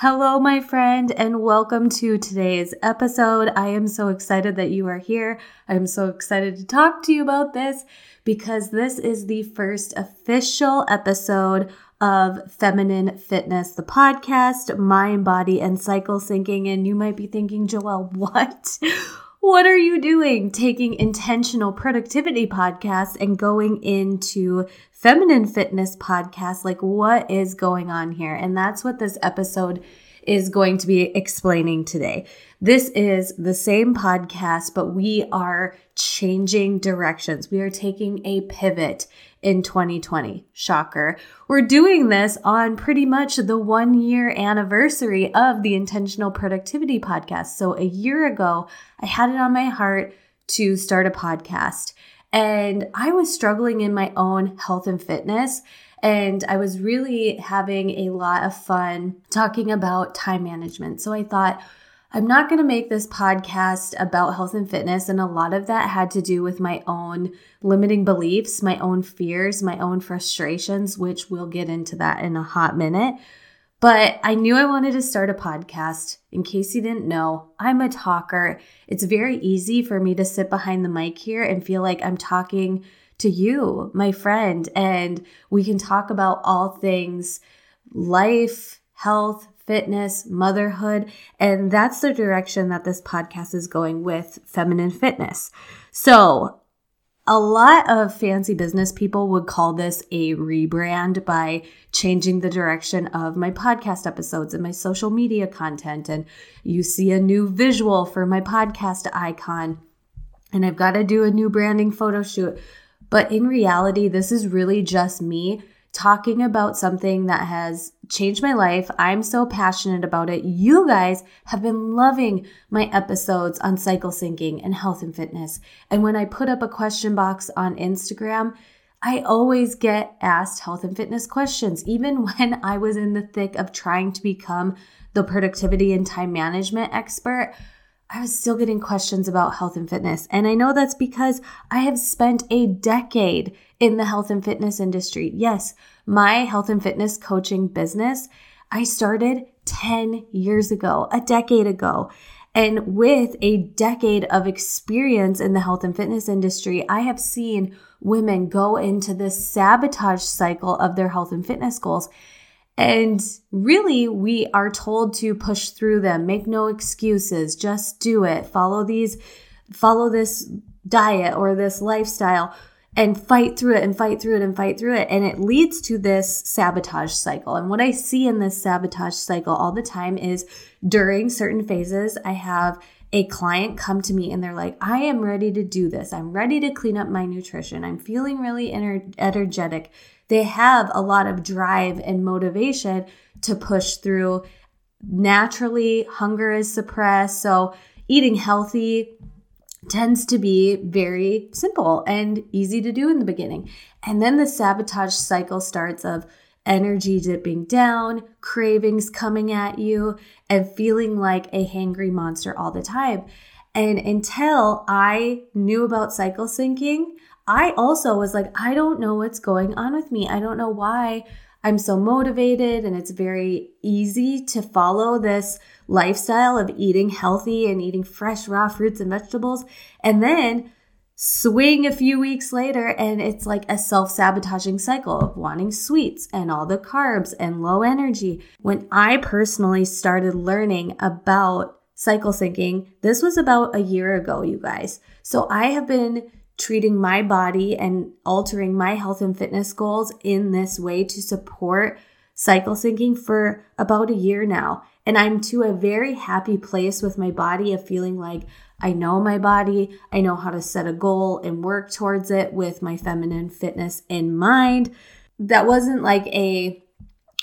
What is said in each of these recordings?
Hello, my friend, and welcome to today's episode. I am so excited that you are here. I'm so excited to talk to you about this because this is the first official episode of Feminine Fitness, the podcast, Mind, Body, and Cycle Syncing. And you might be thinking, Joelle, what? What are you doing taking intentional productivity podcasts and going into feminine fitness podcasts? Like, what is going on here? And that's what this episode is going to be explaining today. This is the same podcast, but we are changing directions. We are taking a pivot in 2020. Shocker. We're doing this on pretty much the one year anniversary of the Intentional Productivity Podcast. So a year ago, I had it on my heart to start a podcast. And I was struggling in my own health and fitness. And I was really having a lot of fun talking about time management. So I thought, I'm not going to make this podcast about health and fitness. And a lot of that had to do with my own limiting beliefs, my own fears, my own frustrations, which we'll get into that in a hot minute. But I knew I wanted to start a podcast. In case you didn't know, I'm a talker. It's very easy for me to sit behind the mic here and feel like I'm talking to you, my friend, and we can talk about all things life, health, fitness, motherhood. And that's the direction that this podcast is going with feminine fitness. So, a lot of fancy business people would call this a rebrand by changing the direction of my podcast episodes and my social media content. And you see a new visual for my podcast icon. And I've got to do a new branding photo shoot. But in reality, this is really just me talking about something that has changed my life. I'm so passionate about it. You guys have been loving my episodes on cycle syncing and health and fitness. And when I put up a question box on Instagram, I always get asked health and fitness questions, even when I was in the thick of trying to become the productivity and time management expert. I was still getting questions about health and fitness. And I know that's because I have spent a decade in the health and fitness industry. Yes, my health and fitness coaching business, I started 10 years ago, a decade ago. And with a decade of experience in the health and fitness industry, I have seen women go into this sabotage cycle of their health and fitness goals and really, we are told to push through them, make no excuses, just do it, follow these, follow this diet or this lifestyle and fight through it and fight through it and fight through it. And it leads to this sabotage cycle. And what I see in this sabotage cycle all the time is during certain phases, I have a client come to me and they're like, I am ready to do this. I'm ready to clean up my nutrition. I'm feeling really ener- energetic they have a lot of drive and motivation to push through. Naturally, hunger is suppressed. So, eating healthy tends to be very simple and easy to do in the beginning. And then the sabotage cycle starts of energy dipping down, cravings coming at you, and feeling like a hangry monster all the time. And until I knew about cycle syncing, I also was like, I don't know what's going on with me. I don't know why I'm so motivated. And it's very easy to follow this lifestyle of eating healthy and eating fresh, raw fruits and vegetables. And then swing a few weeks later, and it's like a self sabotaging cycle of wanting sweets and all the carbs and low energy. When I personally started learning about cycle syncing, this was about a year ago, you guys. So I have been treating my body and altering my health and fitness goals in this way to support cycle syncing for about a year now. And I'm to a very happy place with my body of feeling like I know my body, I know how to set a goal and work towards it with my feminine fitness in mind. That wasn't like a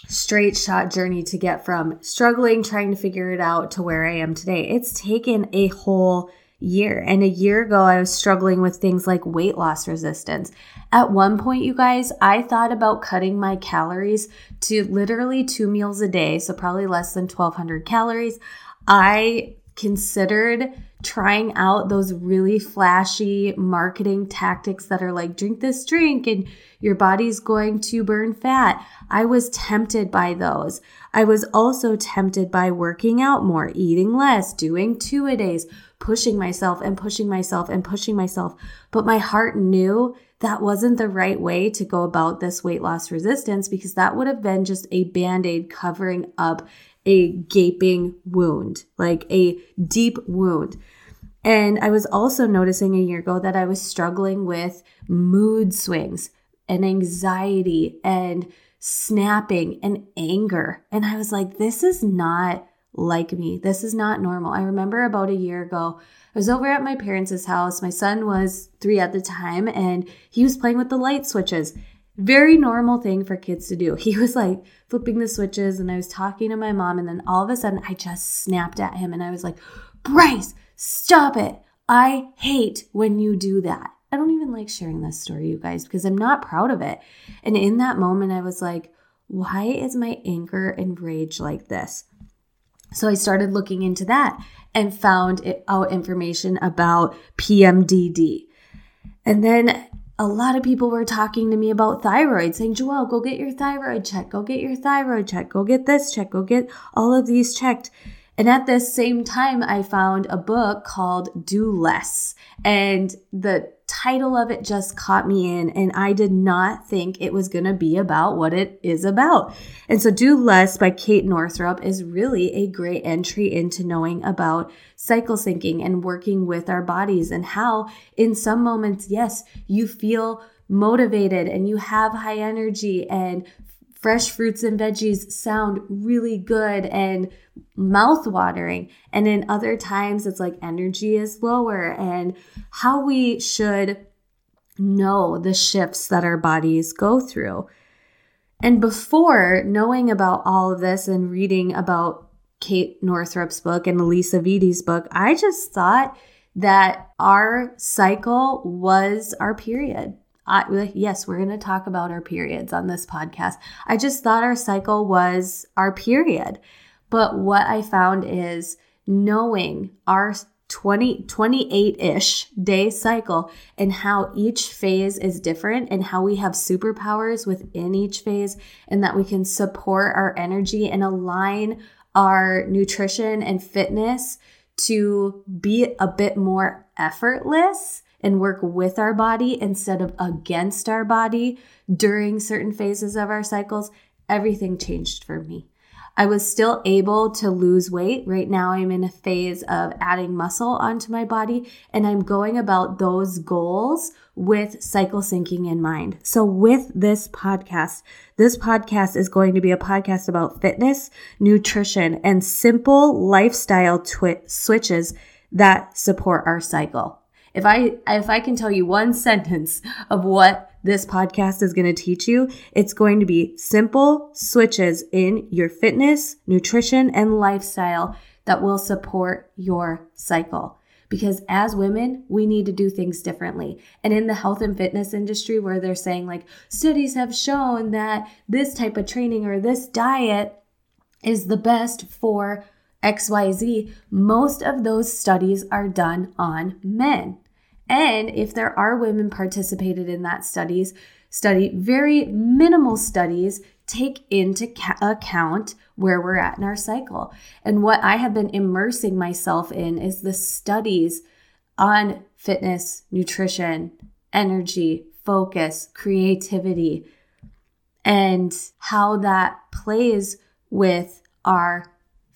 straight shot journey to get from struggling, trying to figure it out to where I am today. It's taken a whole year. And a year ago, I was struggling with things like weight loss resistance. At one point, you guys, I thought about cutting my calories to literally two meals a day, so probably less than 1200 calories. I considered trying out those really flashy marketing tactics that are like, drink this drink and your body's going to burn fat. I was tempted by those. I was also tempted by working out more, eating less, doing two a days, pushing myself and pushing myself and pushing myself. But my heart knew that wasn't the right way to go about this weight loss resistance because that would have been just a band aid covering up a gaping wound, like a deep wound. And I was also noticing a year ago that I was struggling with mood swings and anxiety and snapping and anger. And I was like, this is not like me. This is not normal. I remember about a year ago, I was over at my parents' house. My son was three at the time, and he was playing with the light switches. Very normal thing for kids to do. He was like flipping the switches, and I was talking to my mom, and then all of a sudden I just snapped at him and I was like, Bryce, stop it. I hate when you do that. I don't even like sharing this story, you guys, because I'm not proud of it. And in that moment, I was like, why is my anger and rage like this? So I started looking into that and found out information about PMDD. And then a lot of people were talking to me about thyroid, saying, Joelle, go get your thyroid check, go get your thyroid check, go get this check, go get all of these checked. And at this same time, I found a book called Do Less. And the title of it just caught me in, and I did not think it was going to be about what it is about. And so, Do Less by Kate Northrup is really a great entry into knowing about cycle syncing and working with our bodies, and how, in some moments, yes, you feel motivated and you have high energy and fresh fruits and veggies sound really good and mouth watering. And in other times, it's like energy is lower, and how we should know the shifts that our bodies go through. And before knowing about all of this and reading about Kate Northrup's book and Alisa Vitti's book, I just thought that our cycle was our period. I, yes, we're going to talk about our periods on this podcast. I just thought our cycle was our period. But what I found is knowing our 20, 28-ish day cycle and how each phase is different and how we have superpowers within each phase and that we can support our energy and align our nutrition and fitness to be a bit more effortless and work with our body instead of against our body during certain phases of our cycles, everything changed for me. I was still able to lose weight. Right now, I'm in a phase of adding muscle onto my body, and I'm going about those goals with cycle syncing in mind. So, with this podcast, this podcast is going to be a podcast about fitness, nutrition, and simple lifestyle twi- switches that support our cycle. If I if I can tell you one sentence of what this podcast is going to teach you, it's going to be simple switches in your fitness, nutrition, and lifestyle that will support your cycle. Because as women, we need to do things differently. And in the health and fitness industry, where they're saying, like, studies have shown that this type of training or this diet is the best for XYZ, most of those studies are done on men. And if there are women participated in that studies, study very minimal studies take into ca- account where we're at in our cycle. And what I have been immersing myself in is the studies on fitness, nutrition, energy, focus, creativity, and how that plays with our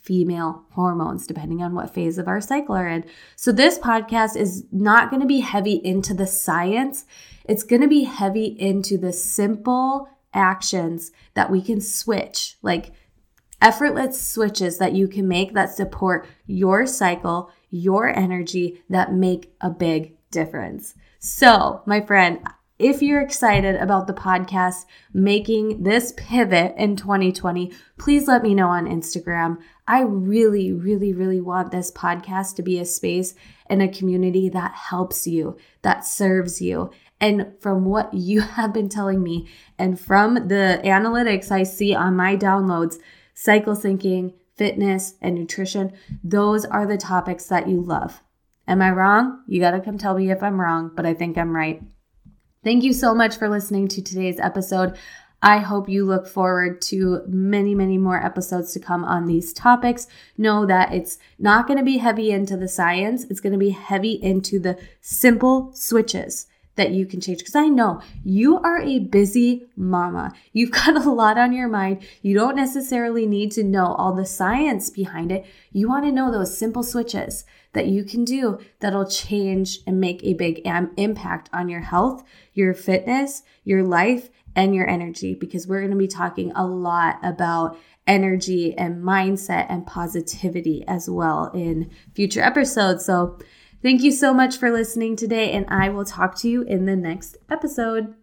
female hormones, depending on what phase of our cycle are in. So, this podcast is not going to be heavy into the science, it's going to be heavy into the simple actions that we can switch, like effortless switches that you can make that support your cycle, your energy, that make a big difference. So, my friend, if you're excited about the podcast making this pivot in 2020, please let me know on Instagram. I really, really, really want this podcast to be a space and a community that helps you, that serves you. And from what you have been telling me, and from the analytics I see on my downloads, cycle syncing, fitness, and nutrition, those are the topics that you love. Am I wrong? You got to come tell me if I'm wrong, but I think I'm right. Thank you so much for listening to today's episode. I hope you look forward to many, many more episodes to come on these topics. Know that it's not going to be heavy into the science, it's going to be heavy into the simple switches that you can change. Because I know you are a busy mama. You've got a lot on your mind. You don't necessarily need to know all the science behind it. You want to know those simple switches that you can do that'll change and make a big am- impact on your health, your fitness, your life, and your energy. Because we're going to be talking a lot about energy and mindset and positivity as well in future episodes. So, Thank you so much for listening today, and I will talk to you in the next episode.